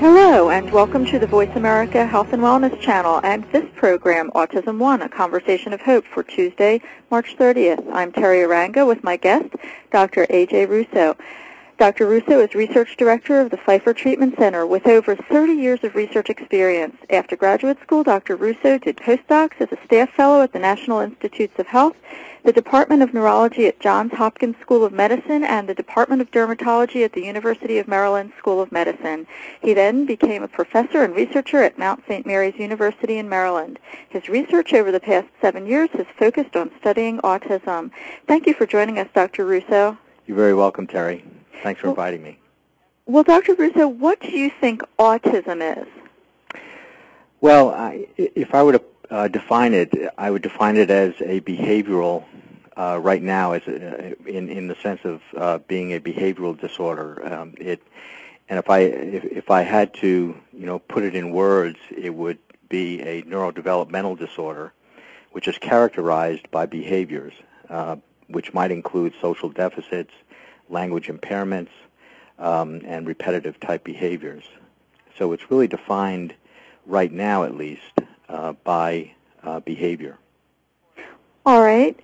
Hello, and welcome to the Voice America Health and Wellness Channel and this program, Autism One, a conversation of hope for Tuesday, March 30th. I'm Teri Arranga with my guest, Dr. A.J. Russo. Dr. Russo is Research Director of the Pfeiffer Treatment Center with over 30 years of research experience. After graduate school, Dr. Russo did postdocs as a staff fellow at the National Institutes of Health the Department of Neurology at Johns Hopkins School of Medicine and the Department of Dermatology at the University of Maryland School of Medicine. He then became a professor and researcher at Mount St. Mary's University in Maryland. His research over the past seven years has focused on studying autism. Thank you for joining us, Dr. Russo. You're very welcome, Teri. Thanks for well, inviting me. Well, Dr. Russo, what do you think autism is? Well, I, if I were to uh, define it, I would define it as a behavioral. Uh, right now, as a, in in the sense of uh, being a behavioral disorder, um, it. And if I if, if I had to you know put it in words, it would be a neurodevelopmental disorder, which is characterized by behaviors, uh, which might include social deficits, language impairments, um, and repetitive type behaviors. So it's really defined right now, at least, uh, by uh, behavior. All right.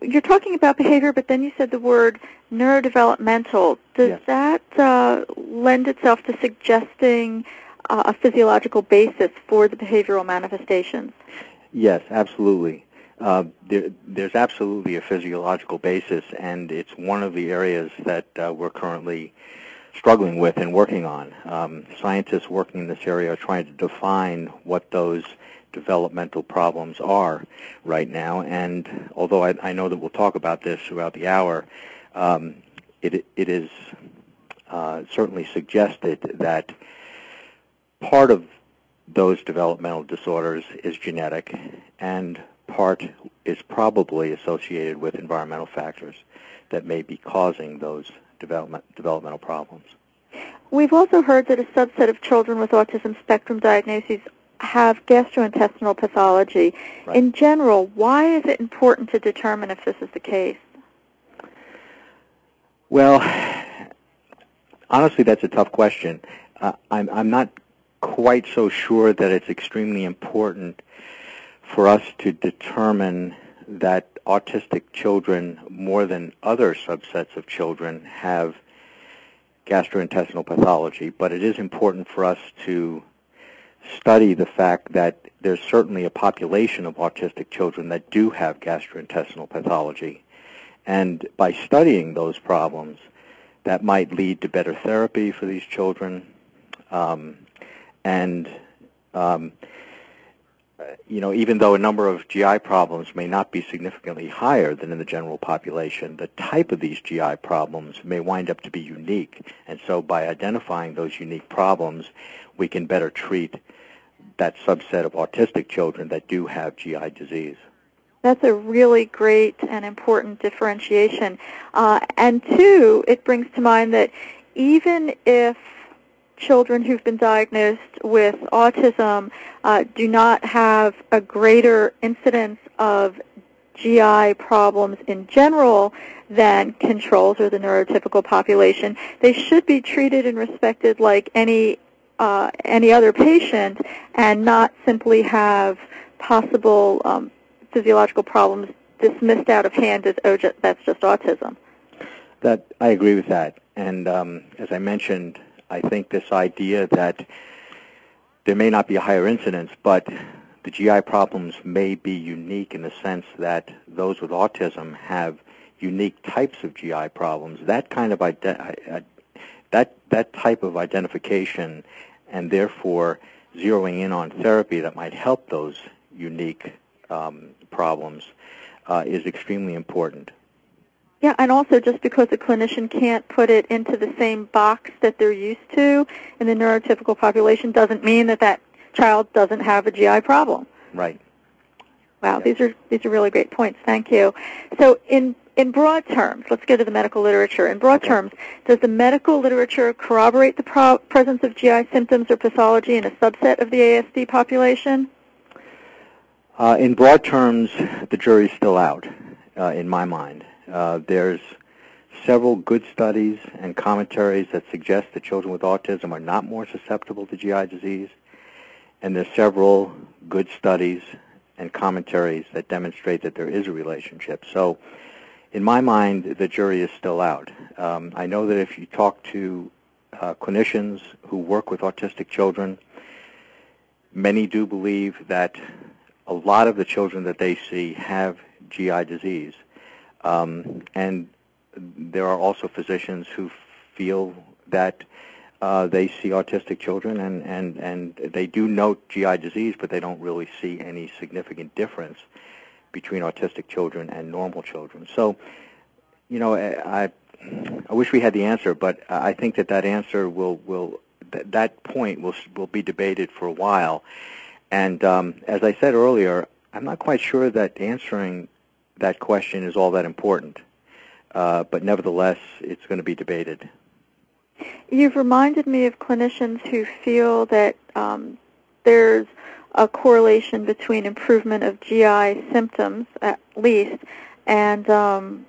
You're talking about behavior, but then you said the word neurodevelopmental. Does yes. that uh, lend itself to suggesting uh, a physiological basis for the behavioral manifestations? Yes, absolutely. Uh, there, there's absolutely a physiological basis, and it's one of the areas that uh, we're currently struggling with and working on. Um, scientists working in this area are trying to define what those developmental problems are right now. And although I, I know that we'll talk about this throughout the hour, um, it, it is uh, certainly suggested that part of those developmental disorders is genetic and part is probably associated with environmental factors that may be causing those development, developmental problems. We've also heard that a subset of children with autism spectrum diagnoses have gastrointestinal pathology. Right. In general, why is it important to determine if this is the case? Well, honestly, that's a tough question. Uh, I'm, I'm not quite so sure that it's extremely important for us to determine that autistic children, more than other subsets of children, have gastrointestinal pathology, but it is important for us to study the fact that there's certainly a population of autistic children that do have gastrointestinal pathology. And by studying those problems, that might lead to better therapy for these children. Um, and um, you know, even though a number of GI problems may not be significantly higher than in the general population, the type of these GI problems may wind up to be unique. And so by identifying those unique problems, we can better treat that subset of autistic children that do have GI disease. That's a really great and important differentiation. Uh, and two, it brings to mind that even if children who've been diagnosed with autism uh, do not have a greater incidence of GI problems in general than controls or the neurotypical population. They should be treated and respected like any uh, any other patient and not simply have possible um, physiological problems dismissed out of hand as, oh, that's just autism. That I agree with that, and um, as I mentioned, I think this idea that there may not be a higher incidence, but the GI problems may be unique in the sense that those with autism have unique types of GI problems. That kind of ide- that that type of identification, and therefore zeroing in on therapy that might help those unique um, problems, uh, is extremely important. Yeah, and also just because a clinician can't put it into the same box that they're used to in the neurotypical population doesn't mean that that child doesn't have a GI problem. Right. Wow, these are these are really great points. Thank you. So in in broad terms, let's go to the medical literature. In broad terms, does the medical literature corroborate the pro- presence of GI symptoms or pathology in a subset of the ASD population? Uh, in broad terms, the jury's still out, uh, in my mind. Uh, there's several good studies and commentaries that suggest that children with autism are not more susceptible to GI disease, and there's several good studies and commentaries that demonstrate that there is a relationship. So, in my mind, the jury is still out. Um, I know that if you talk to uh, clinicians who work with autistic children, many do believe that a lot of the children that they see have GI disease. Um, and there are also physicians who feel that uh, they see autistic children and, and, and they do note GI disease, but they don't really see any significant difference between autistic children and normal children. So, you know, I, I wish we had the answer, but I think that that answer will, will that, that point will, will be debated for a while. And um, as I said earlier, I'm not quite sure that answering that question is all that important. Uh, but nevertheless, it's going to be debated. You've reminded me of clinicians who feel that um, there's a correlation between improvement of GI symptoms, at least, and um,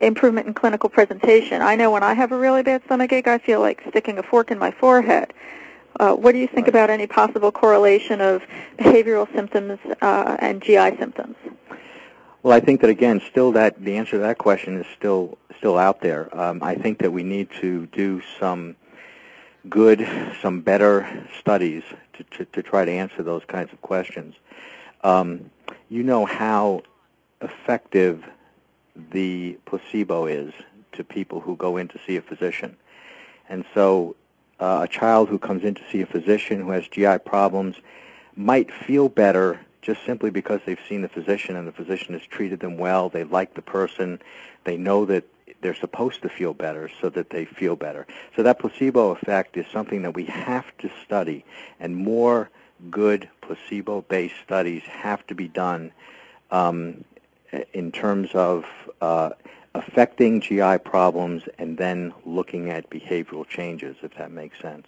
improvement in clinical presentation. I know when I have a really bad stomach ache, I feel like sticking a fork in my forehead. Uh, what do you think right. about any possible correlation of behavioral symptoms uh, and GI symptoms? Well, I think that again, still that the answer to that question is still still out there. Um, I think that we need to do some good, some better studies to, to, to try to answer those kinds of questions. Um, you know how effective the placebo is to people who go in to see a physician. And so uh, a child who comes in to see a physician who has GI problems might feel better just simply because they've seen the physician and the physician has treated them well. They like the person. They know that they're supposed to feel better so that they feel better. So that placebo effect is something that we have to study, and more good placebo-based studies have to be done um, in terms of uh, affecting GI problems and then looking at behavioral changes, if that makes sense.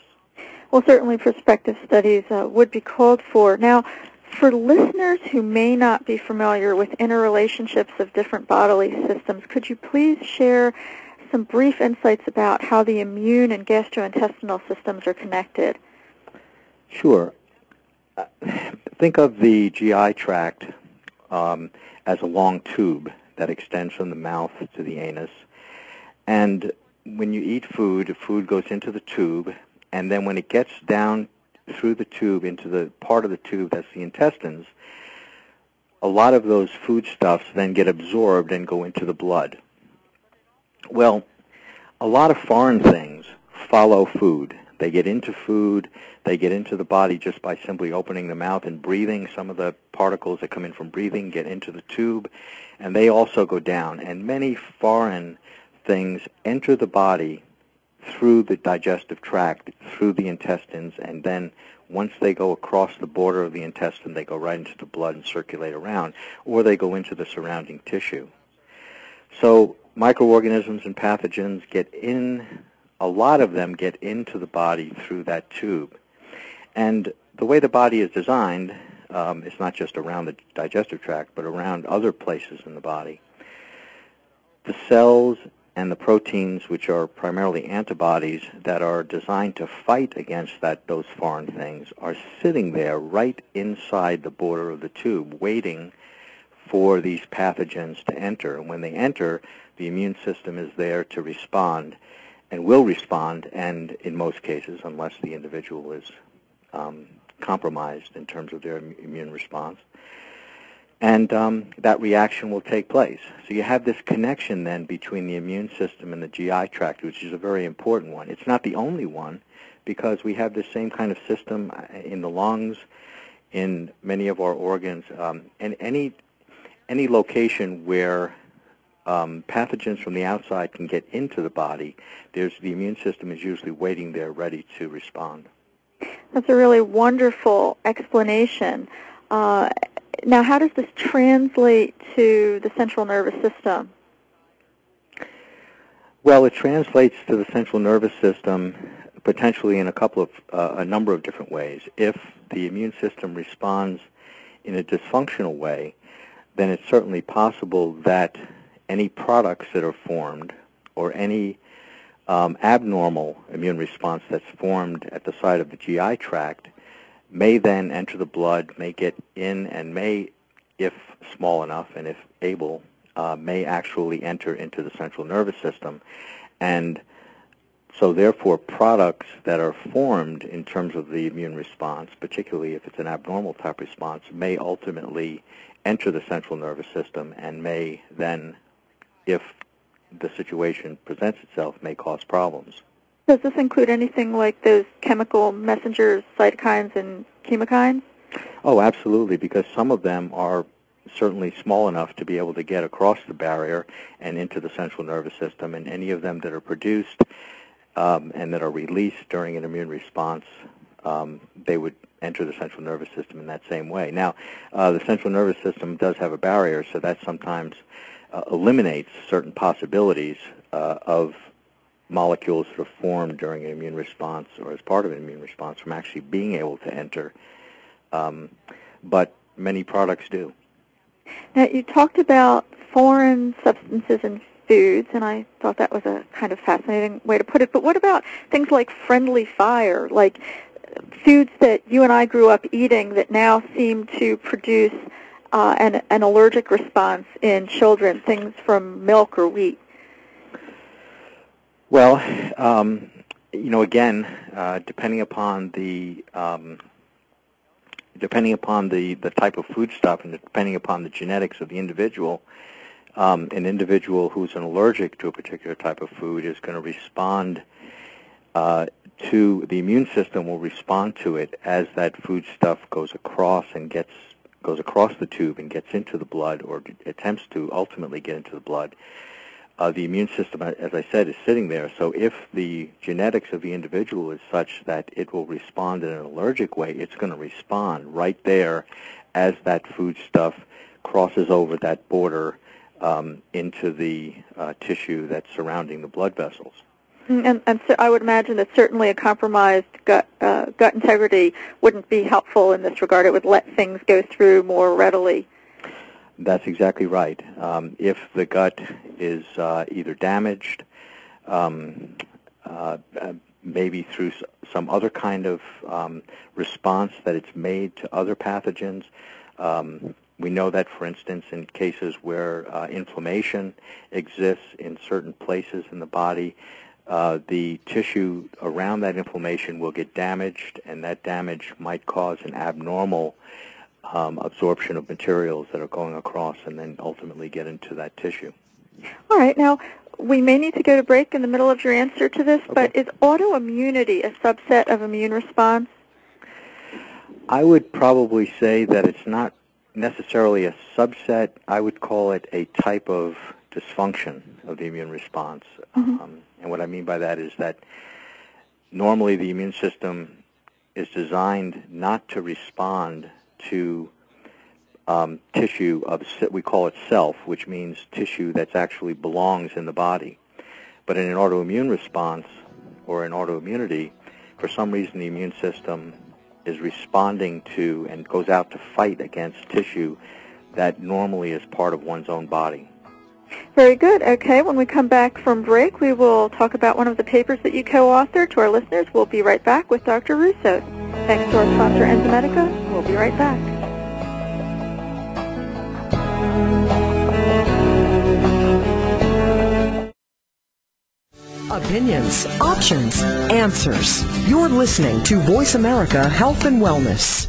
Well, certainly prospective studies uh, would be called for. Now, for listeners who may not be familiar with interrelationships of different bodily systems, could you please share some brief insights about how the immune and gastrointestinal systems are connected? Sure. Uh, think of the GI tract um, as a long tube that extends from the mouth to the anus. And when you eat food, food goes into the tube, and then when it gets down through the tube into the part of the tube that's the intestines, a lot of those foodstuffs then get absorbed and go into the blood. Well, a lot of foreign things follow food. They get into food, they get into the body just by simply opening the mouth and breathing. Some of the particles that come in from breathing get into the tube, and they also go down. And many foreign things enter the body through the digestive tract, through the intestines, and then once they go across the border of the intestine, they go right into the blood and circulate around, or they go into the surrounding tissue. So microorganisms and pathogens get in, a lot of them get into the body through that tube. And the way the body is designed, um, it's not just around the digestive tract, but around other places in the body. The cells and the proteins, which are primarily antibodies that are designed to fight against that those foreign things, are sitting there right inside the border of the tube, waiting for these pathogens to enter. And when they enter, the immune system is there to respond and will respond, and in most cases, unless the individual is um, compromised in terms of their immune response, and um, that reaction will take place. So you have this connection then between the immune system and the GI tract, which is a very important one. It's not the only one because we have the same kind of system uh, in the lungs, in many of our organs, um, and any any location where um, pathogens from the outside can get into the body, there's the immune system is usually waiting there, ready to respond. That's a really wonderful explanation. Uh, now, how does this translate to the central nervous system? Well, it translates to the central nervous system potentially in a couple of uh, a number of different ways. If the immune system responds in a dysfunctional way, then it's certainly possible that any products that are formed or any um, abnormal immune response that's formed at the site of the GI tract may then enter the blood, may get in, and may, if small enough and if able, uh, may actually enter into the central nervous system. And so therefore, products that are formed in terms of the immune response, particularly if it's an abnormal type response, may ultimately enter the central nervous system and may then, if the situation presents itself, may cause problems. Does this include anything like those chemical messengers, cytokines and chemokines? Oh, absolutely, because some of them are certainly small enough to be able to get across the barrier and into the central nervous system, and any of them that are produced um, and that are released during an immune response, um, they would enter the central nervous system in that same way. Now, uh, the central nervous system does have a barrier, so that sometimes uh, eliminates certain possibilities uh, of molecules that are formed during an immune response or as part of an immune response from actually being able to enter. Um, but many products do. Now, you talked about foreign substances and foods, and I thought that was a kind of fascinating way to put it. But what about things like friendly fire, like foods that you and I grew up eating that now seem to produce uh, an, an allergic response in children, things from milk or wheat? Well, um, you know, again, uh, depending upon the um, depending upon the, the type of foodstuff and depending upon the genetics of the individual, um, an individual who's an allergic to a particular type of food is going to respond uh, to the immune system will respond to it as that food stuff goes across and gets goes across the tube and gets into the blood or attempts to ultimately get into the blood. Uh, the immune system, as I said, is sitting there. So if the genetics of the individual is such that it will respond in an allergic way, it's going to respond right there as that food stuff crosses over that border um, into the uh, tissue that's surrounding the blood vessels. Mm, and, and so I would imagine that certainly a compromised gut, uh, gut integrity wouldn't be helpful in this regard. It would let things go through more readily. That's exactly right. Um, if the gut is uh, either damaged, um, uh, maybe through some other kind of um, response that it's made to other pathogens, um, we know that, for instance, in cases where uh, inflammation exists in certain places in the body, uh, the tissue around that inflammation will get damaged, and that damage might cause an abnormal um, absorption of materials that are going across and then ultimately get into that tissue. All right. Now, we may need to go to break in the middle of your answer to this, okay. but is autoimmunity a subset of immune response? I would probably say that it's not necessarily a subset. I would call it a type of dysfunction of the immune response. Mm-hmm. Um, and what I mean by that is that normally the immune system is designed not to respond to um, tissue of we call it self, which means tissue that actually belongs in the body. But in an autoimmune response or an autoimmunity, for some reason the immune system is responding to and goes out to fight against tissue that normally is part of one's own body. Very good. Okay, when we come back from break, we will talk about one of the papers that you co-authored. To our listeners, we'll be right back with Dr. Russo. Thanks, to our sponsor, Enzymedica. We'll be right back. Opinions, options, answers. You're listening to Voice America Health and Wellness.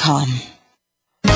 com.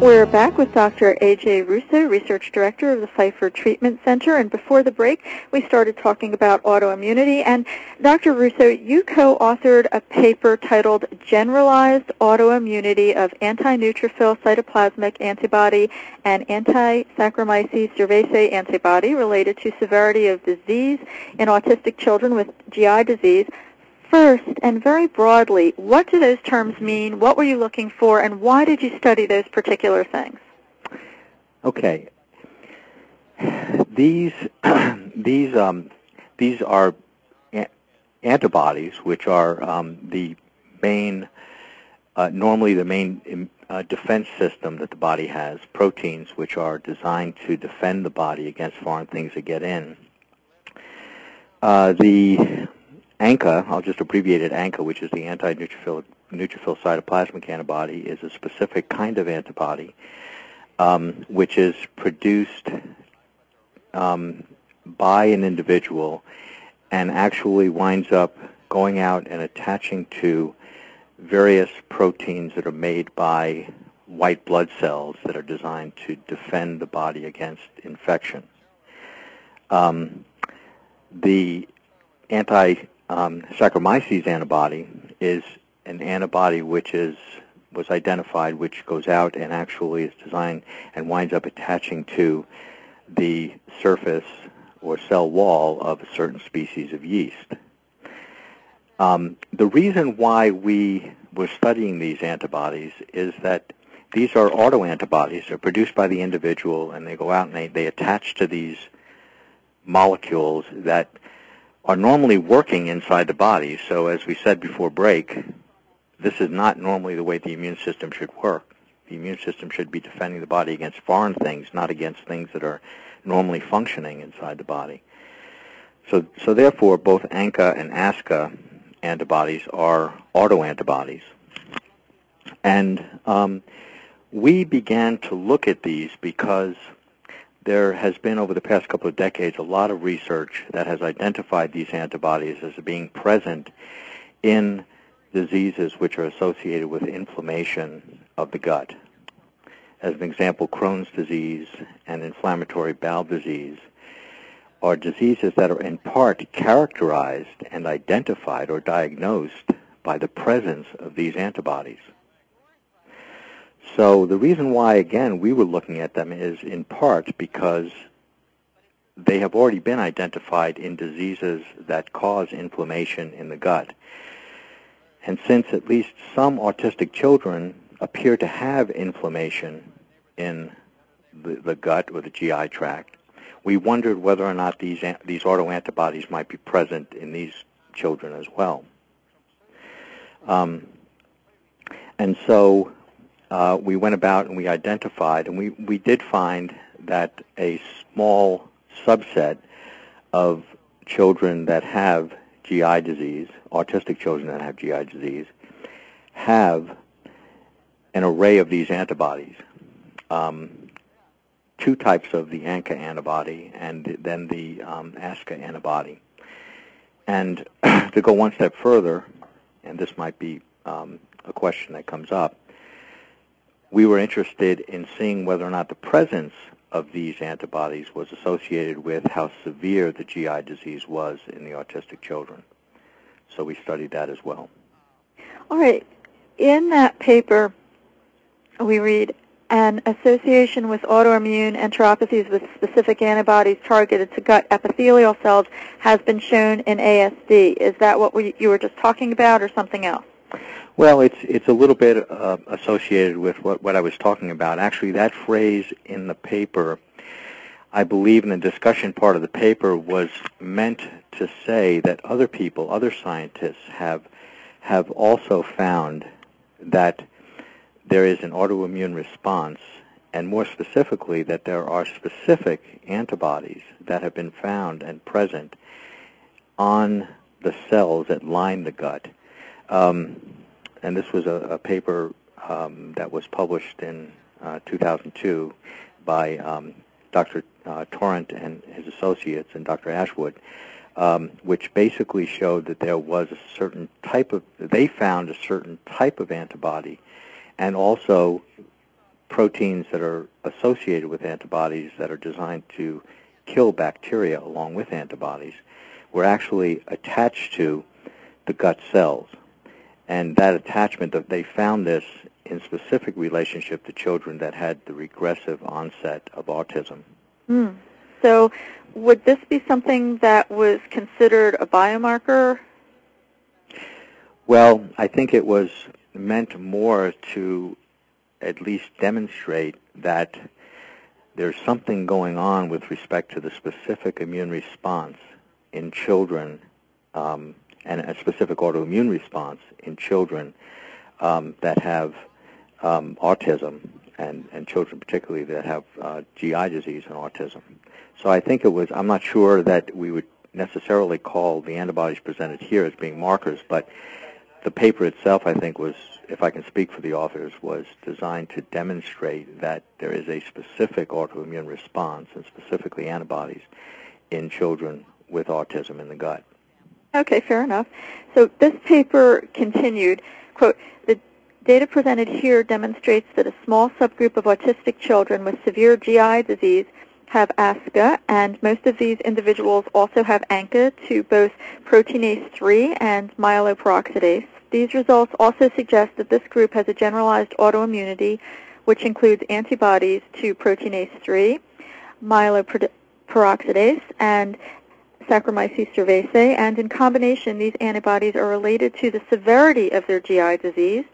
We're back with Dr. A.J. Russo, Research Director of the Pfeiffer Treatment Center. And before the break, we started talking about autoimmunity. And Dr. Russo, you co-authored a paper titled Generalized Autoimmunity of Anti-Neutrophil Cytoplasmic Antibody and Anti-Saccharomyces cerevisiae Antibody Related to Severity of Disease in Autistic Children with GI Disease. First, and very broadly, what do those terms mean? What were you looking for, and why did you study those particular things? Okay. These these um, these are a- antibodies, which are um, the main, uh, normally the main um, uh, defense system that the body has. Proteins, which are designed to defend the body against foreign things that get in. Uh, the ANCA, I'll just abbreviate it ANCA, which is the anti-neutrophil neutrophil cytoplasmic antibody, is a specific kind of antibody um, which is produced um, by an individual and actually winds up going out and attaching to various proteins that are made by white blood cells that are designed to defend the body against infection. Um, the anti um, Saccharomyces antibody is an antibody which is was identified, which goes out and actually is designed and winds up attaching to the surface or cell wall of a certain species of yeast. Um, the reason why we were studying these antibodies is that these are autoantibodies. They're produced by the individual, and they go out and they, they attach to these molecules that are normally working inside the body. So as we said before break, this is not normally the way the immune system should work. The immune system should be defending the body against foreign things, not against things that are normally functioning inside the body. So, so therefore, both ANCA and ASCA antibodies are autoantibodies. And um, we began to look at these because there has been over the past couple of decades a lot of research that has identified these antibodies as being present in diseases which are associated with inflammation of the gut. As an example, Crohn's disease and inflammatory bowel disease are diseases that are in part characterized and identified or diagnosed by the presence of these antibodies. So the reason why, again, we were looking at them is in part because they have already been identified in diseases that cause inflammation in the gut. And since at least some autistic children appear to have inflammation in the, the gut or the GI tract, we wondered whether or not these, these autoantibodies might be present in these children as well. Um, and so uh, we went about and we identified, and we, we did find that a small subset of children that have GI disease, autistic children that have GI disease, have an array of these antibodies. Um, two types of the ANCA antibody and then the um, ASCA antibody. And to go one step further, and this might be um, a question that comes up, we were interested in seeing whether or not the presence of these antibodies was associated with how severe the GI disease was in the autistic children. So we studied that as well. All right. In that paper, we read an association with autoimmune enteropathies with specific antibodies targeted to gut epithelial cells has been shown in ASD. Is that what we, you were just talking about or something else? Well, it's it's a little bit uh, associated with what, what I was talking about. Actually, that phrase in the paper, I believe in the discussion part of the paper, was meant to say that other people, other scientists, have have also found that there is an autoimmune response, and more specifically, that there are specific antibodies that have been found and present on the cells that line the gut. Um, and this was a, a paper um, that was published in uh, 2002 by um, Dr. Uh, Torrente and his associates and Dr. Ashwood, um, which basically showed that there was a certain type of, they found a certain type of antibody and also proteins that are associated with antibodies that are designed to kill bacteria along with antibodies were actually attached to the gut cells and that attachment, that they found this in specific relationship to children that had the regressive onset of autism. Mm. So would this be something that was considered a biomarker? Well, I think it was meant more to at least demonstrate that there's something going on with respect to the specific immune response in children um, and a specific autoimmune response in children um, that have um, autism and, and children particularly that have uh, GI disease and autism. So I think it was, I'm not sure that we would necessarily call the antibodies presented here as being markers, but the paper itself, I think, was, if I can speak for the authors, was designed to demonstrate that there is a specific autoimmune response, and specifically antibodies, in children with autism in the gut. Okay, fair enough. So this paper continued, quote, the data presented here demonstrates that a small subgroup of autistic children with severe GI disease have ASCA, and most of these individuals also have ANCA to both proteinase 3 and myeloperoxidase. These results also suggest that this group has a generalized autoimmunity, which includes antibodies to proteinase 3, myeloperoxidase, and Saccharomyces cerevisiae, and in combination, these antibodies are related to the severity of their GI disease,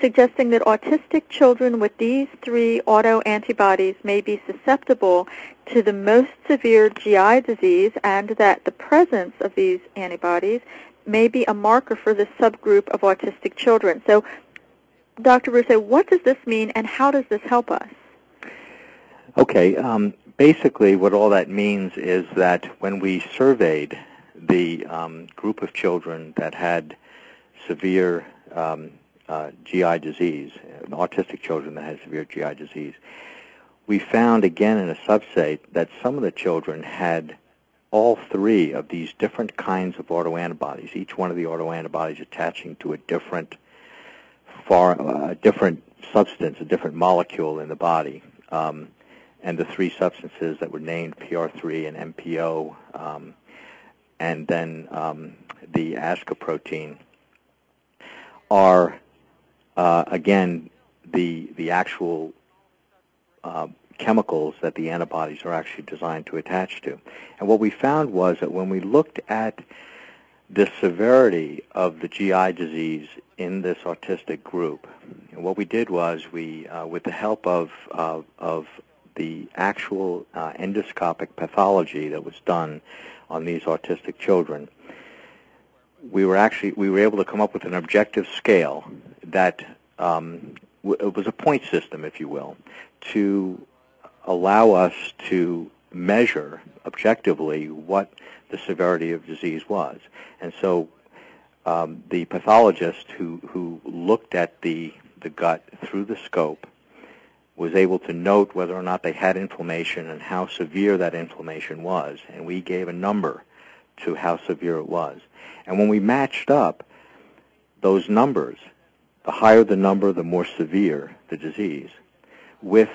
suggesting that autistic children with these three autoantibodies may be susceptible to the most severe GI disease and that the presence of these antibodies may be a marker for this subgroup of autistic children. So, Dr. Russo, what does this mean and how does this help us? Okay, um, basically what all that means is that when we surveyed the um, group of children that had severe um, uh, GI disease, autistic children that had severe GI disease, we found again in a subset that some of the children had all three of these different kinds of autoantibodies, each one of the autoantibodies attaching to a different far, uh, different substance, a different molecule in the body. Um, and the three substances that were named PR3 and MPO, um, and then um, the ASCA protein are, uh, again, the, the actual uh, chemicals that the antibodies are actually designed to attach to. And what we found was that when we looked at the severity of the GI disease in this autistic group, what we did was we, uh, with the help of, uh, of the actual uh, endoscopic pathology that was done on these autistic children, we were actually we were able to come up with an objective scale that um, it was a point system, if you will, to allow us to measure objectively what the severity of disease was. And so um, the pathologist who, who looked at the, the gut through the scope was able to note whether or not they had inflammation and how severe that inflammation was. And we gave a number to how severe it was. And when we matched up those numbers, the higher the number, the more severe the disease, with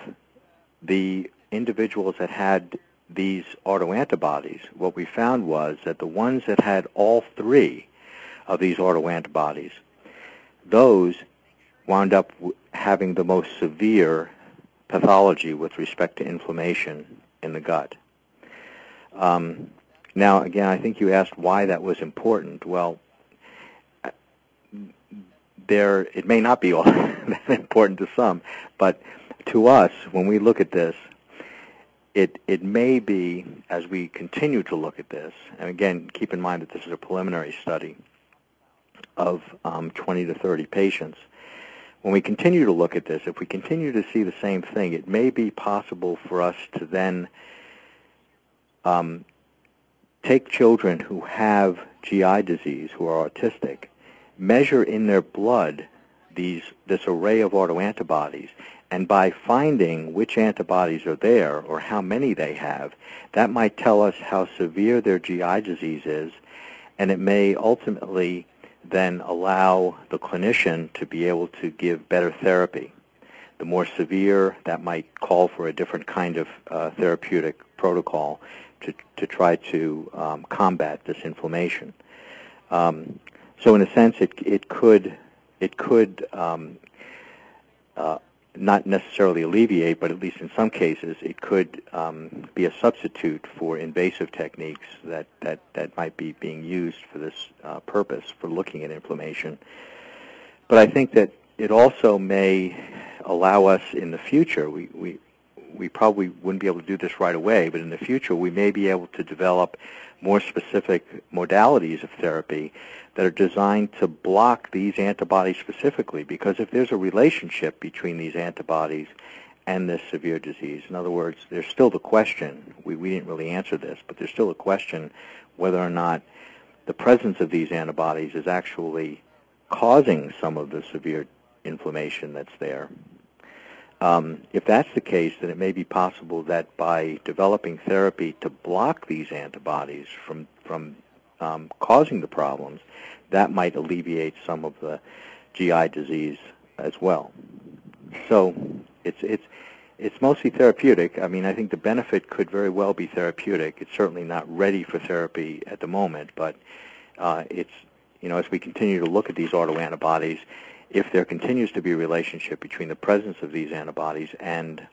the individuals that had these autoantibodies, what we found was that the ones that had all three of these autoantibodies, those wound up having the most severe pathology with respect to inflammation in the gut. Um, now, again, I think you asked why that was important. Well, there it may not be all that important to some, but to us, when we look at this, it it may be as we continue to look at this, and again, keep in mind that this is a preliminary study of um, 20 to 30 patients. When we continue to look at this, if we continue to see the same thing, it may be possible for us to then um, take children who have GI disease, who are autistic, measure in their blood these, this array of autoantibodies, and by finding which antibodies are there or how many they have, that might tell us how severe their GI disease is, and it may ultimately then allow the clinician to be able to give better therapy. The more severe, that might call for a different kind of uh, therapeutic protocol to, to try to um, combat this inflammation. Um, so in a sense, it it could it could um, uh, not necessarily alleviate, but at least in some cases, it could um, be a substitute for invasive techniques that, that, that might be being used for this uh, purpose, for looking at inflammation. But I think that it also may allow us in the future, we, we, we probably wouldn't be able to do this right away, but in the future we may be able to develop more specific modalities of therapy that are designed to block these antibodies specifically because if there's a relationship between these antibodies and this severe disease, in other words, there's still the question, we, we didn't really answer this, but there's still a question whether or not the presence of these antibodies is actually causing some of the severe inflammation that's there. Um, if that's the case, then it may be possible that by developing therapy to block these antibodies from, from um, causing the problems, that might alleviate some of the GI disease as well. So it's, it's, it's mostly therapeutic. I mean, I think the benefit could very well be therapeutic. It's certainly not ready for therapy at the moment, but uh, it's, you know, as we continue to look at these autoantibodies, if there continues to be a relationship between the presence of these antibodies and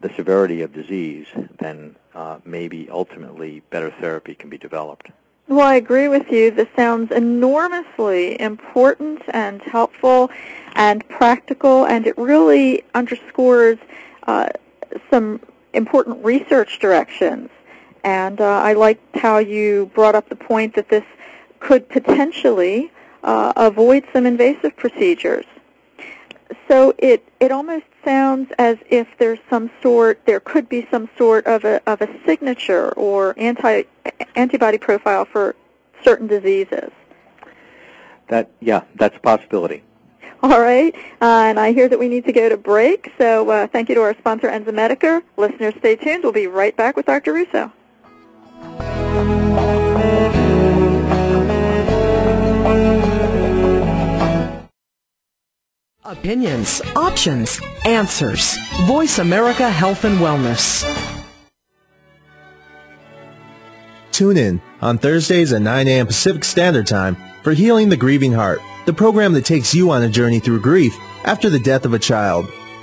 the severity of disease, then uh, maybe ultimately better therapy can be developed. Well, I agree with you. This sounds enormously important and helpful and practical, and it really underscores uh, some important research directions. And uh, I liked how you brought up the point that this could potentially uh, avoid some invasive procedures. So it, it almost sounds as if there's some sort, there could be some sort of a, of a signature or anti, antibody profile for certain diseases. That, yeah, that's a possibility. All right, uh, and I hear that we need to go to break, so uh, thank you to our sponsor, Enzymedica. Listeners, stay tuned. We'll be right back with Dr. Russo. Opinions, options, answers. Voice America Health and Wellness. Tune in on Thursdays at 9 a.m. Pacific Standard Time for Healing the Grieving Heart, the program that takes you on a journey through grief after the death of a child.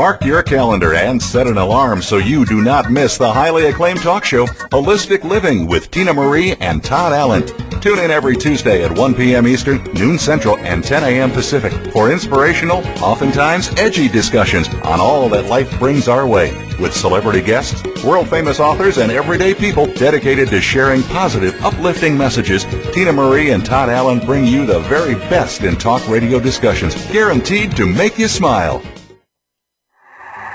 Mark your calendar and set an alarm so you do not miss the highly acclaimed talk show, Holistic Living with Tina Marie and Todd Allen. Tune in every Tuesday at 1 p.m. Eastern, noon Central, and 10 a.m. Pacific for inspirational, oftentimes edgy discussions on all that life brings our way with celebrity guests, world-famous authors, and everyday people dedicated to sharing positive, uplifting messages. Tina Marie and Todd Allen bring you the very best in talk radio discussions, guaranteed to make you smile.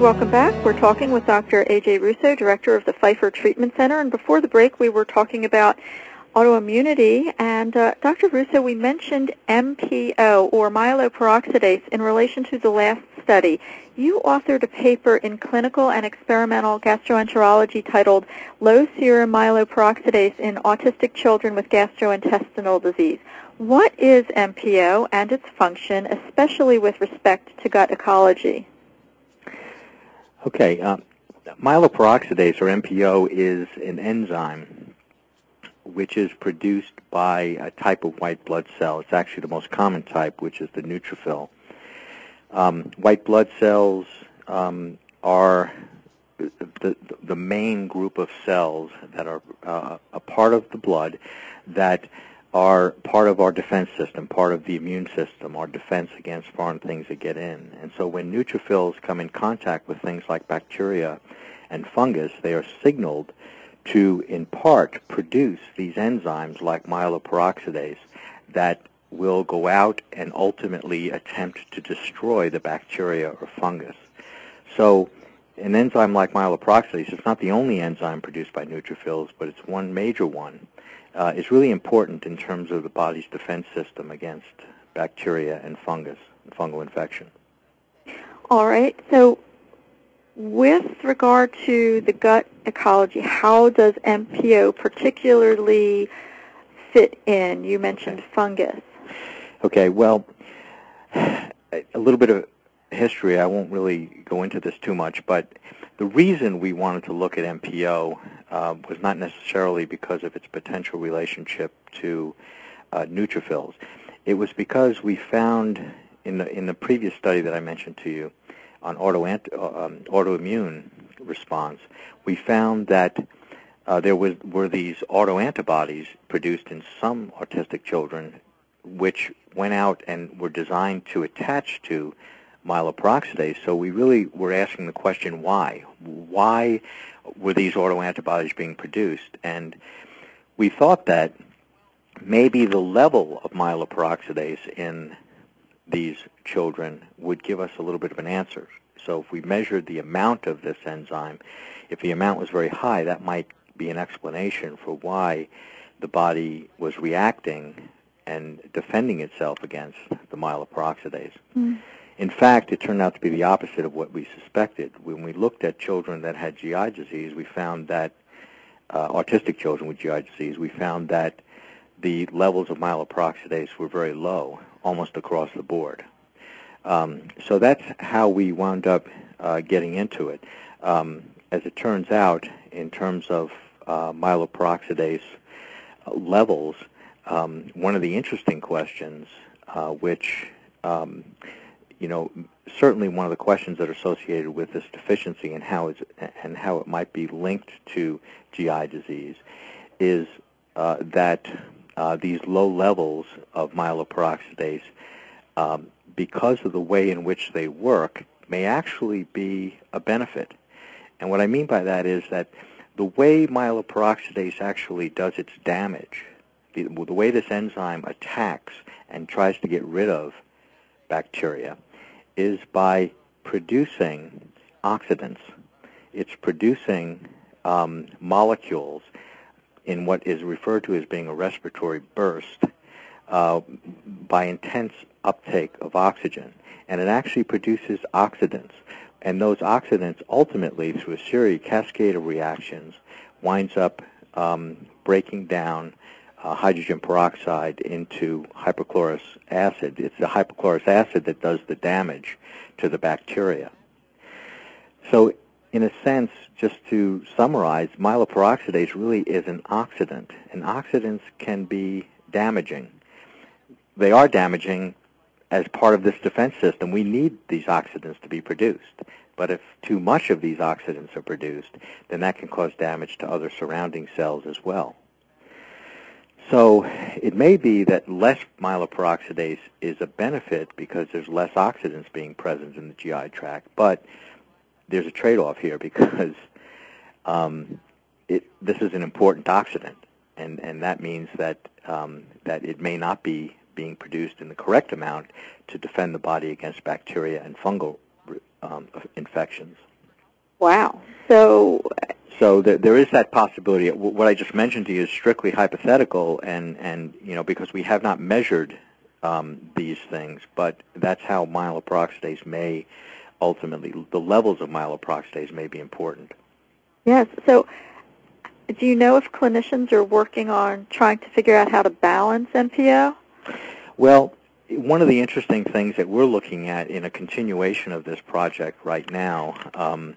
Welcome back. We're talking with Dr. A.J. Russo, Director of the Pfeiffer Treatment Center. And before the break, we were talking about autoimmunity. And uh, Dr. Russo, we mentioned MPO, or myeloperoxidase, in relation to the last study. You authored a paper in Clinical and Experimental Gastroenterology titled Low Serum Myeloperoxidase in Autistic Children with Gastrointestinal Disease. What is MPO and its function, especially with respect to gut ecology? Okay, uh, myeloperoxidase, or MPO, is an enzyme which is produced by a type of white blood cell. It's actually the most common type, which is the neutrophil. Um, white blood cells um, are the, the main group of cells that are uh, a part of the blood that are part of our defense system, part of the immune system, our defense against foreign things that get in. And so when neutrophils come in contact with things like bacteria and fungus, they are signaled to, in part, produce these enzymes like myeloperoxidase that will go out and ultimately attempt to destroy the bacteria or fungus. So an enzyme like myeloperoxidase is not the only enzyme produced by neutrophils, but it's one major one uh, is really important in terms of the body's defense system against bacteria and fungus, and fungal infection. All right. So with regard to the gut ecology, how does MPO particularly fit in? You mentioned fungus. Okay, well, a little bit of history. I won't really go into this too much, but the reason we wanted to look at MPO uh, was not necessarily because of its potential relationship to uh, neutrophils. It was because we found in the in the previous study that I mentioned to you on auto uh, um, autoimmune response, we found that uh, there was were these autoantibodies produced in some autistic children, which went out and were designed to attach to myeloperoxidase. So we really were asking the question, why? Why were these autoantibodies being produced? And we thought that maybe the level of myeloperoxidase in these children would give us a little bit of an answer. So if we measured the amount of this enzyme, if the amount was very high, that might be an explanation for why the body was reacting and defending itself against the myeloperoxidase. Mm. In fact, it turned out to be the opposite of what we suspected. When we looked at children that had GI disease, we found that uh, autistic children with GI disease, we found that the levels of myeloperoxidase were very low, almost across the board. Um, so that's how we wound up uh, getting into it. Um, as it turns out, in terms of uh, myeloperoxidase levels, um, one of the interesting questions, uh, which um, you know, certainly one of the questions that are associated with this deficiency and how and how it might be linked to GI disease, is uh, that uh, these low levels of myeloperoxidase, um, because of the way in which they work, may actually be a benefit. And what I mean by that is that the way myeloperoxidase actually does its damage, the, the way this enzyme attacks and tries to get rid of bacteria, is by producing oxidants. It's producing um, molecules in what is referred to as being a respiratory burst uh, by intense uptake of oxygen. And it actually produces oxidants. And those oxidants ultimately, through a series cascade of reactions, winds up um, breaking down uh, hydrogen peroxide into hypochlorous acid. It's the hypochlorous acid that does the damage to the bacteria. So in a sense, just to summarize, myeloperoxidase really is an oxidant, and oxidants can be damaging. They are damaging as part of this defense system. We need these oxidants to be produced. But if too much of these oxidants are produced, then that can cause damage to other surrounding cells as well. So it may be that less myeloperoxidase is a benefit because there's less oxidants being present in the GI tract, but there's a trade-off here because um, it, this is an important oxidant, and, and that means that, um, that it may not be being produced in the correct amount to defend the body against bacteria and fungal um, infections. Wow. So so there, there is that possibility. What I just mentioned to you is strictly hypothetical, and, and you know because we have not measured um, these things, but that's how myeloperoxidase may ultimately, the levels of myeloperoxidase may be important. Yes. So do you know if clinicians are working on trying to figure out how to balance MPO? Well, one of the interesting things that we're looking at in a continuation of this project right now um,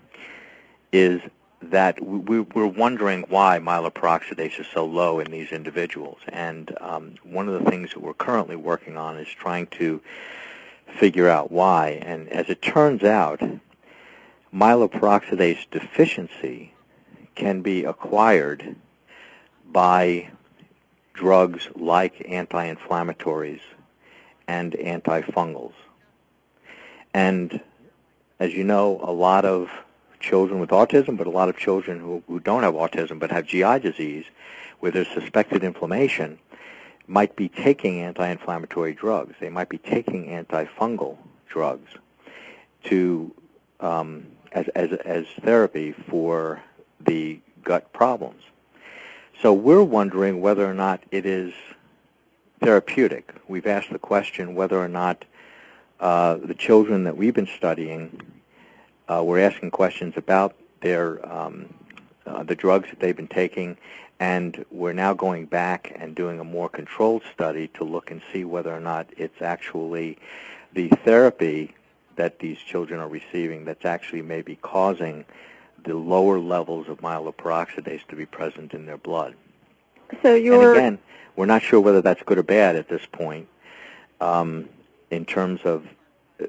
is that we, we're wondering why myeloperoxidase is so low in these individuals. And um, one of the things that we're currently working on is trying to figure out why. And as it turns out, myeloperoxidase deficiency can be acquired by drugs like anti-inflammatories and antifungals. And as you know, a lot of children with autism, but a lot of children who, who don't have autism but have GI disease, where there's suspected inflammation, might be taking anti-inflammatory drugs. They might be taking antifungal drugs to um, as, as, as therapy for the gut problems. So we're wondering whether or not it is therapeutic. We've asked the question whether or not uh, the children that we've been studying we're asking questions about their um, uh, the drugs that they've been taking, and we're now going back and doing a more controlled study to look and see whether or not it's actually the therapy that these children are receiving that's actually maybe causing the lower levels of myeloperoxidase to be present in their blood. So you're and again, we're not sure whether that's good or bad at this point um, in terms of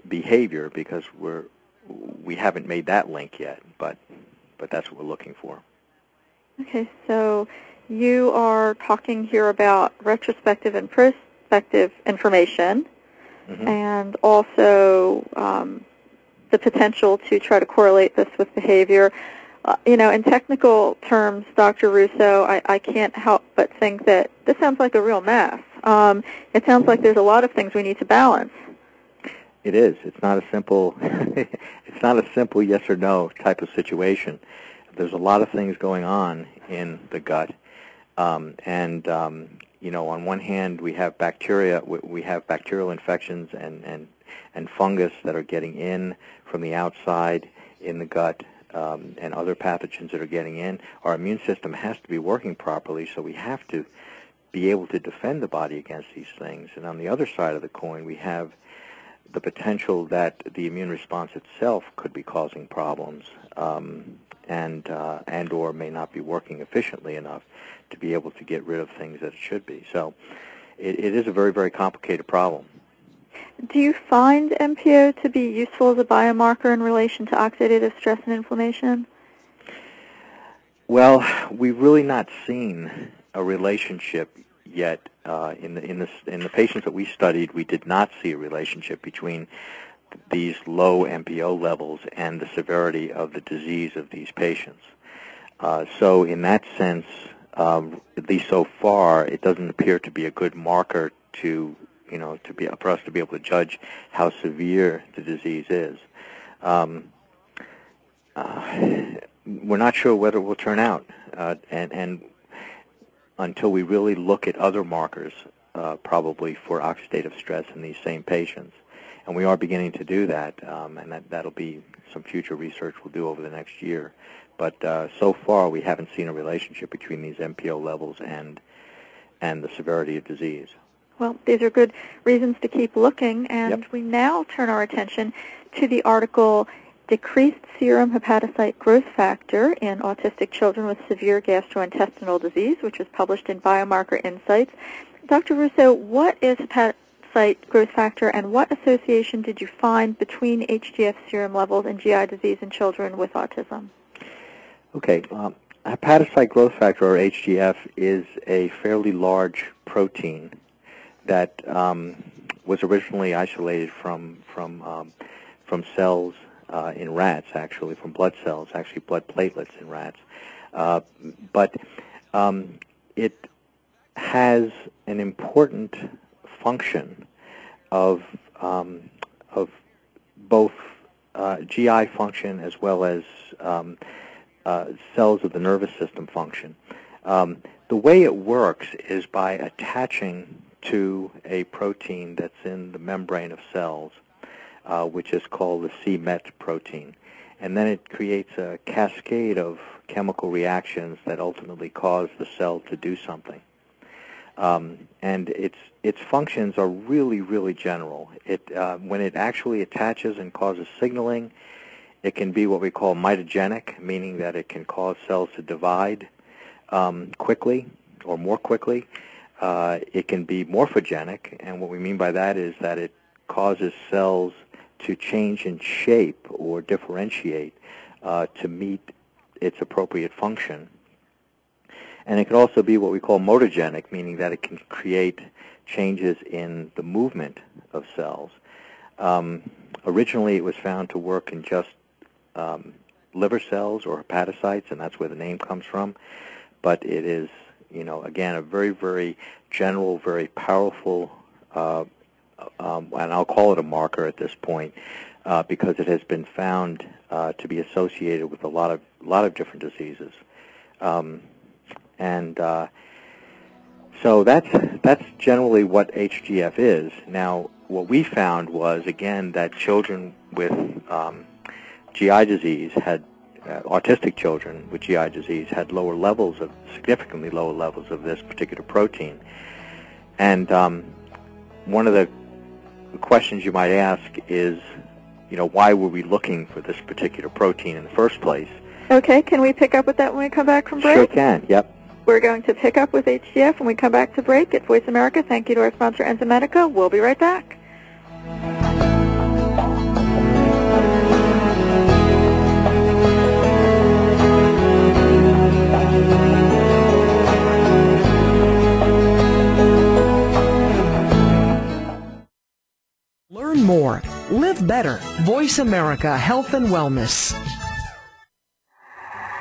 behavior because we're we haven't made that link yet, but but that's what we're looking for. Okay, so you are talking here about retrospective and prospective information, mm-hmm. and also um, the potential to try to correlate this with behavior. Uh, you know, in technical terms, Dr. Russo, I, I can't help but think that this sounds like a real mess. Um, it sounds like there's a lot of things we need to balance. It is. It's not a simple. it's not a simple yes or no type of situation. There's a lot of things going on in the gut, Um, and um, you know, on one hand, we have bacteria, we have bacterial infections and, and, and fungus that are getting in from the outside in the gut um, and other pathogens that are getting in. Our immune system has to be working properly, so we have to be able to defend the body against these things. And on the other side of the coin, we have the potential that the immune response itself could be causing problems um, and uh, and or may not be working efficiently enough to be able to get rid of things that it should be. So it, it is a very, very complicated problem. Do you find MPO to be useful as a biomarker in relation to oxidative stress and inflammation? Well, we've really not seen a relationship yet uh, in the in the in the patients that we studied. We did not see a relationship between these low MPO levels and the severity of the disease of these patients. Uh, so in that sense, um, at least so far, it doesn't appear to be a good marker to, you know, to be for us to be able to judge how severe the disease is. Um, uh, we're not sure whether it will turn out, uh, and, and until we really look at other markers, uh, probably for oxidative stress in these same patients and we are beginning to do that, um, and that, that'll be some future research we'll do over the next year. But uh, so far, we haven't seen a relationship between these MPO levels and and the severity of disease. Well, these are good reasons to keep looking, and yep. we now turn our attention to the article Decreased Serum Hepatocyte Growth Factor in Autistic Children with Severe Gastrointestinal Disease, which was published in Biomarker Insights. Dr. Russo, what is hepatocyte growth factor, and what association did you find between HGF serum levels and GI disease in children with autism? Okay. Um, hepatocyte growth factor, or HGF, is a fairly large protein that um, was originally isolated from from um, from cells uh, in rats, actually from blood cells, actually blood platelets in rats. Uh, but um, it has an important function of um, of both uh, GI function as well as um, uh, cells of the nervous system function. Um, the way it works is by attaching to a protein that's in the membrane of cells, uh, which is called the c-Met protein. And then it creates a cascade of chemical reactions that ultimately cause the cell to do something. Um, and its its functions are really, really general. It uh, when it actually attaches and causes signaling, it can be what we call mitogenic, meaning that it can cause cells to divide um, quickly or more quickly. Uh, it can be morphogenic, and what we mean by that is that it causes cells to change in shape or differentiate uh, to meet its appropriate function. And it could also be what we call motogenic, meaning that it can create changes in the movement of cells. Um, originally, it was found to work in just um, liver cells or hepatocytes, and that's where the name comes from. But it is, you know, again, a very, very general, very powerful, uh, um, and I'll call it a marker at this point, uh, because it has been found uh, to be associated with a lot of, lot of different diseases. Um, and uh, so that's that's generally what HGF is. Now, what we found was again that children with um, GI disease had uh, autistic children with GI disease had lower levels of significantly lower levels of this particular protein. And um, one of the questions you might ask is, you know, why were we looking for this particular protein in the first place? Okay, can we pick up with that when we come back from break? Sure can. Yep. We're going to pick up with HGF when we come back to break at Voice America. Thank you to our sponsor, Enzymedica. We'll be right back. More. Live better. Voice America Health and Wellness.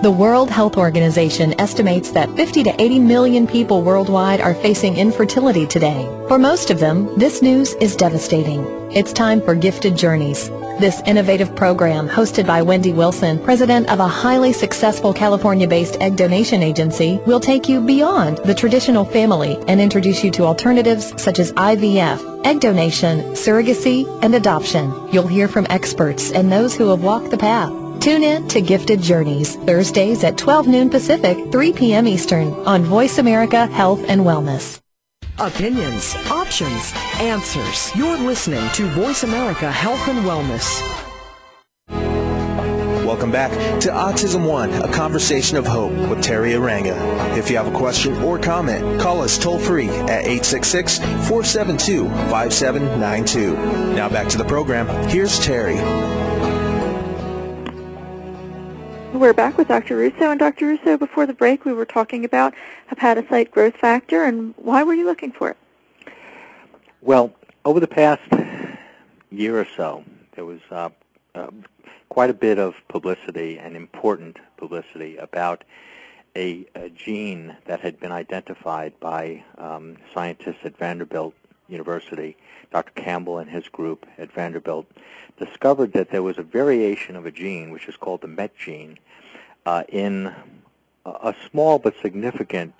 The World Health Organization estimates that 50 to 80 million people worldwide are facing infertility today. For most of them, this news is devastating. It's time for Gifted Journeys. This innovative program, hosted by Wendy Wilson, president of a highly successful California-based egg donation agency, will take you beyond the traditional family and introduce you to alternatives such as IVF, egg donation, surrogacy, and adoption. You'll hear from experts and those who have walked the path. Tune in to Gifted Journeys, Thursdays at 12 noon Pacific, 3 p.m. Eastern on Voice America Health and Wellness. Opinions, options, answers. You're listening to Voice America Health and Wellness. Welcome back to Autism One, a conversation of hope with Teri Arranga. If you have a question or comment, call us toll free at 866-472-5792. Now back to the program. Here's Teri. We're back with Dr. Russo. And Dr. Russo, before the break, we were talking about hepatocyte growth factor, and why were you looking for it? Well, over the past year or so, there was uh, uh, quite a bit of publicity and important publicity about a, a gene that had been identified by um, scientists at Vanderbilt University. Dr. Campbell and his group at Vanderbilt discovered that there was a variation of a gene, which is called the MET gene, uh, in a small but significant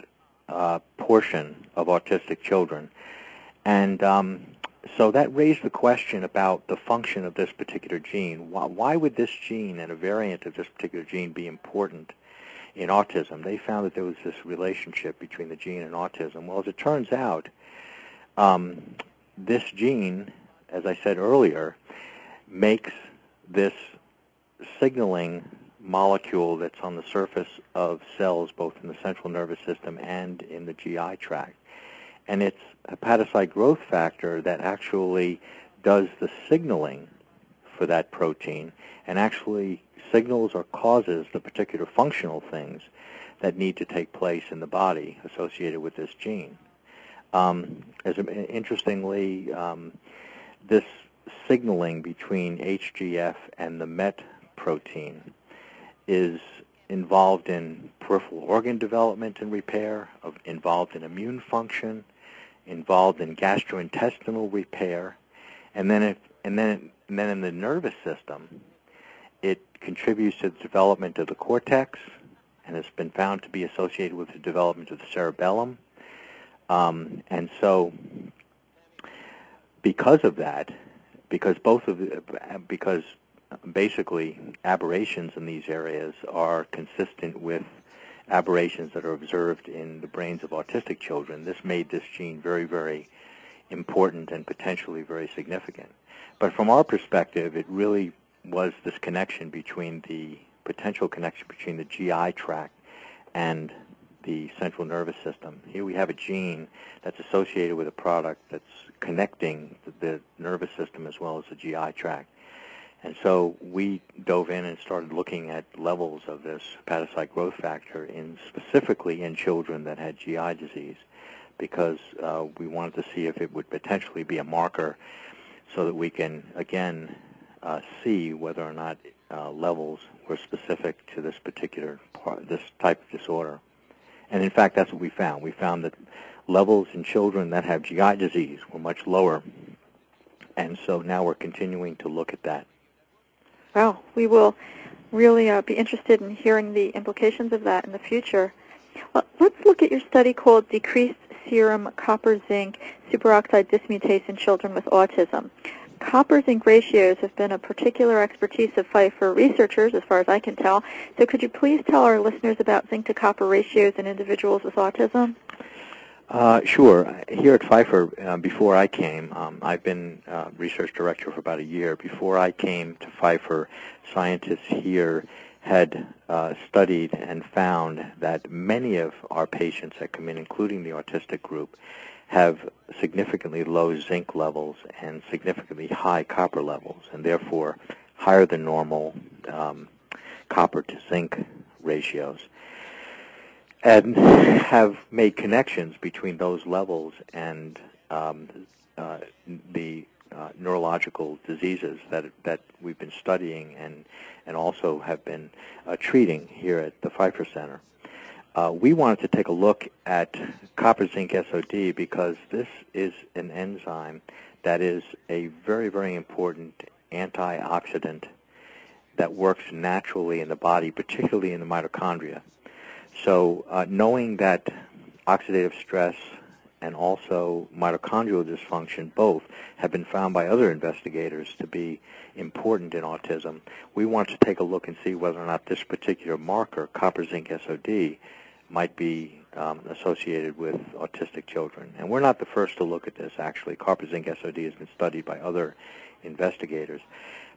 uh, portion of autistic children. And um, so that raised the question about the function of this particular gene. Why, why, would this gene and a variant of this particular gene be important in autism? They found that there was this relationship between the gene and autism. Well, as it turns out, um, this gene, as I said earlier, makes this signaling molecule that's on the surface of cells, both in the central nervous system and in the GI tract. And it's hepatocyte growth factor that actually does the signaling for that protein and actually signals or causes the particular functional things that need to take place in the body associated with this gene. Um, as interestingly, um, this signaling between HGF and the MET protein is involved in peripheral organ development and repair, involved in immune function, involved in gastrointestinal repair, and then if, and then and then in the nervous system, it contributes to the development of the cortex, and has been found to be associated with the development of the cerebellum. Um, and so, because of that, because both of the, because basically aberrations in these areas are consistent with aberrations that are observed in the brains of autistic children. This made this gene very, very important and potentially very significant. But from our perspective, it really was this connection between the potential connection between the GI tract and the central nervous system. Here we have a gene that's associated with a product that's connecting the nervous system as well as the GI tract. And so we dove in and started looking at levels of this hepatocyte growth factor in specifically in children that had GI disease because uh, we wanted to see if it would potentially be a marker so that we can, again, uh, see whether or not uh, levels were specific to this particular part, this type of disorder. And in fact, that's what we found. We found that levels in children that have GI disease were much lower. And so now we're continuing to look at that. Well, we will really uh, be interested in hearing the implications of that in the future. Well, let's look at your study called Decreased Serum Copper Zinc Superoxide Dismutase in Children with Autism. Copper zinc ratios have been a particular expertise of Pfeiffer researchers, as far as I can tell. So could you please tell our listeners about zinc to copper ratios in individuals with autism? Uh, sure. Here at Pfeiffer, uh, before I came, um, I've been uh, research director for about a year. Before I came to Pfeiffer, scientists here had uh, studied and found that many of our patients that come in, including the autistic group, have significantly low zinc levels and significantly high copper levels, and therefore higher than normal um, copper to zinc ratios and have made connections between those levels and um, uh, the uh, neurological diseases that that we've been studying and and also have been uh, treating here at the Pfeiffer Center. Uh, we wanted to take a look at copper zinc SOD because this is an enzyme that is a very very important antioxidant that works naturally in the body, particularly in the mitochondria. So uh, knowing that oxidative stress and also mitochondrial dysfunction both have been found by other investigators to be important in autism, we want to take a look and see whether or not this particular marker, copper zinc SOD, might be um, associated with autistic children. And we're not the first to look at this, actually. Copper zinc SOD has been studied by other investigators.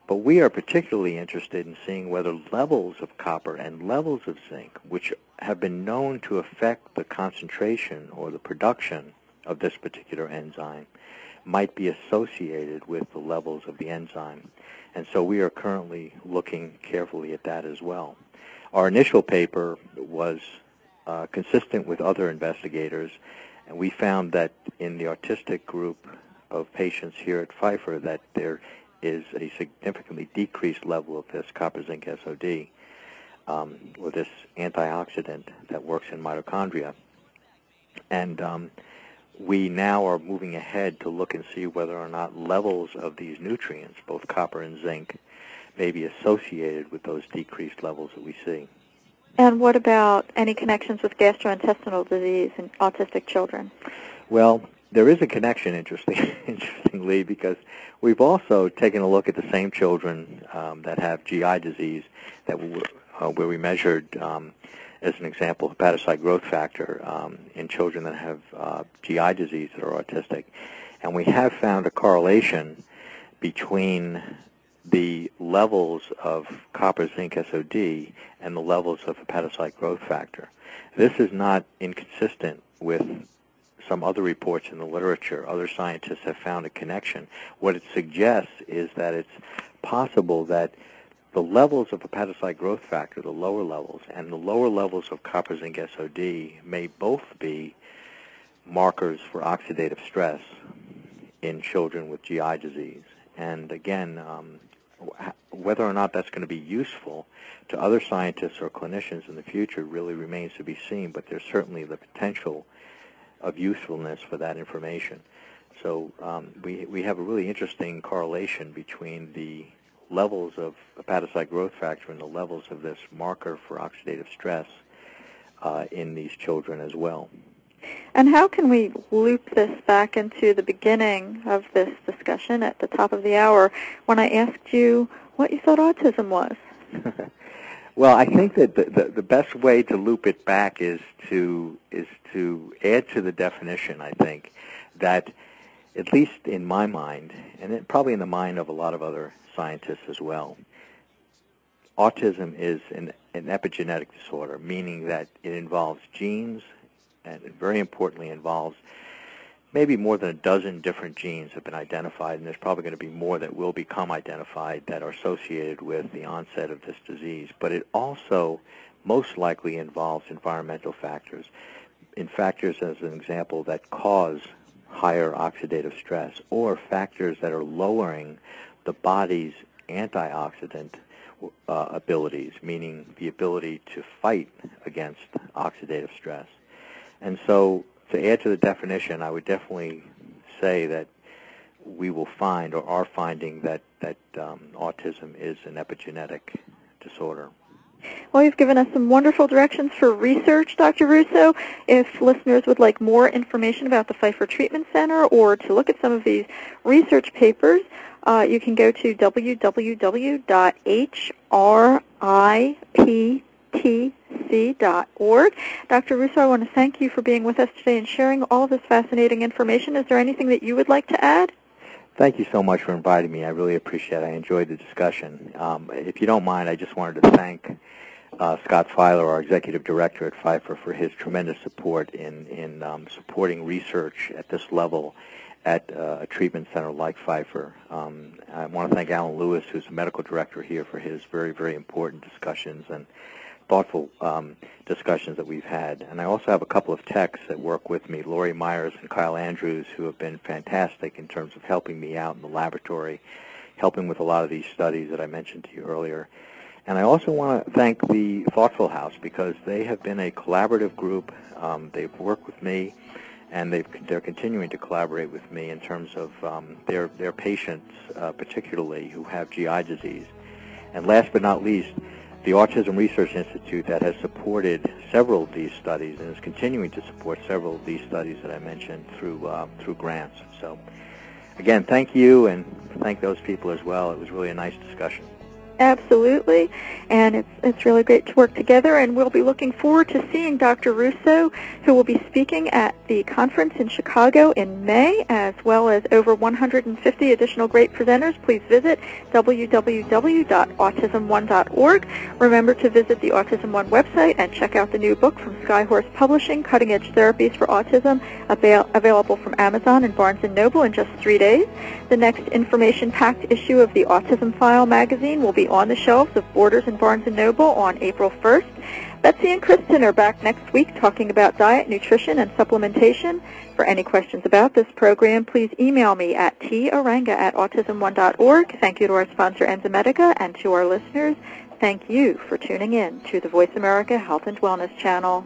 But we are particularly interested in seeing whether levels of copper and levels of zinc, which have been known to affect the concentration or the production of this particular enzyme, might be associated with the levels of the enzyme. And so we are currently looking carefully at that as well. Our initial paper was uh, consistent with other investigators, and we found that in the autistic group of patients here at Pfeiffer that there is a significantly decreased level of this copper zinc SOD, um, or this antioxidant that works in mitochondria. And um, we now are moving ahead to look and see whether or not levels of these nutrients, both copper and zinc, may be associated with those decreased levels that we see. And what about any connections with gastrointestinal disease in autistic children? Well, there is a connection, interesting, interestingly, because we've also taken a look at the same children um, that have GI disease that we, uh, where we measured, um, as an example, hepatocyte growth factor um, in children that have uh, GI disease that are autistic. And we have found a correlation between the levels of copper zinc SOD and the levels of hepatocyte growth factor. This is not inconsistent with some other reports in the literature, other scientists have found a connection. What it suggests is that it's possible that the levels of hepatocyte growth factor, the lower levels, and the lower levels of copper zinc SOD may both be markers for oxidative stress in children with GI disease. And again, um, whether or not that's going to be useful to other scientists or clinicians in the future really remains to be seen, but there's certainly the potential of usefulness for that information. So um, we, we have a really interesting correlation between the levels of hepatocyte growth factor and the levels of this marker for oxidative stress uh, in these children as well. And how can we loop this back into the beginning of this discussion at the top of the hour when I asked you what you thought autism was? Well, I think that the, the, the, best way to loop it back is to is to add to the definition. I think that, at least in my mind, and it, probably in the mind of a lot of other scientists as well, autism is an, an epigenetic disorder, meaning that it involves genes, and very importantly involves maybe more than a dozen different genes have been identified, and there's probably going to be more that will become identified that are associated with the onset of this disease. But it also most likely involves environmental factors, in factors, as an example, that cause higher oxidative stress, or factors that are lowering the body's antioxidant uh, abilities, meaning the ability to fight against oxidative stress. And so to add to the definition, I would definitely say that we will find or are finding that, that um, autism is an epigenetic disorder. Well, you've given us some wonderful directions for research, Dr. Russo. If listeners would like more information about the Pfeiffer Treatment Center or to look at some of these research papers, uh, you can go to www.hriptc.org. Dr. Russo, I want to thank you for being with us today and sharing all this fascinating information. Is there anything that you would like to add? Thank you so much for inviting me. I really appreciate it. I enjoyed the discussion. Um, if you don't mind, I just wanted to thank uh, Scott Filer, our executive director at Pfeiffer, for his tremendous support in, in um, supporting research at this level at uh, a treatment center like Pfeiffer. Um, I want to thank Alan Lewis, who's the medical director here, for his very, very important discussions and thoughtful um, discussions that we've had. And I also have a couple of techs that work with me, Lori Myers and Kyle Andrews, who have been fantastic in terms of helping me out in the laboratory, helping with a lot of these studies that I mentioned to you earlier. And I also want to thank the Thoughtful House because they have been a collaborative group. Um, they've worked with me, and they've, they're continuing to collaborate with me in terms of um, their, their patients, uh, particularly who have GI disease. And last but not least, the Autism Research Institute that has supported several of these studies and is continuing to support several of these studies that I mentioned through uh, through grants. So, again, thank you and thank those people as well. It was really a nice discussion. Absolutely, and it's it's really great to work together. And we'll be looking forward to seeing Dr. Russo, who will be speaking at the conference in Chicago in May, as well as over 150 additional great presenters. Please visit www.autism1.org. Remember to visit the Autism One website and check out the new book from Skyhorse Publishing, Cutting Edge Therapies for Autism, avail- available from Amazon and Barnes & Noble in just three days. The next information-packed issue of the Autism File magazine will be on the shelves of Borders and Barnes & Noble on April 1st. Betsy and Kristen are back next week talking about diet, nutrition, and supplementation. For any questions about this program, please email me at tarranga at autism1.org. Thank you to our sponsor, Enzymedica, and to our listeners. Thank you for tuning in to the Voice America Health and Wellness Channel.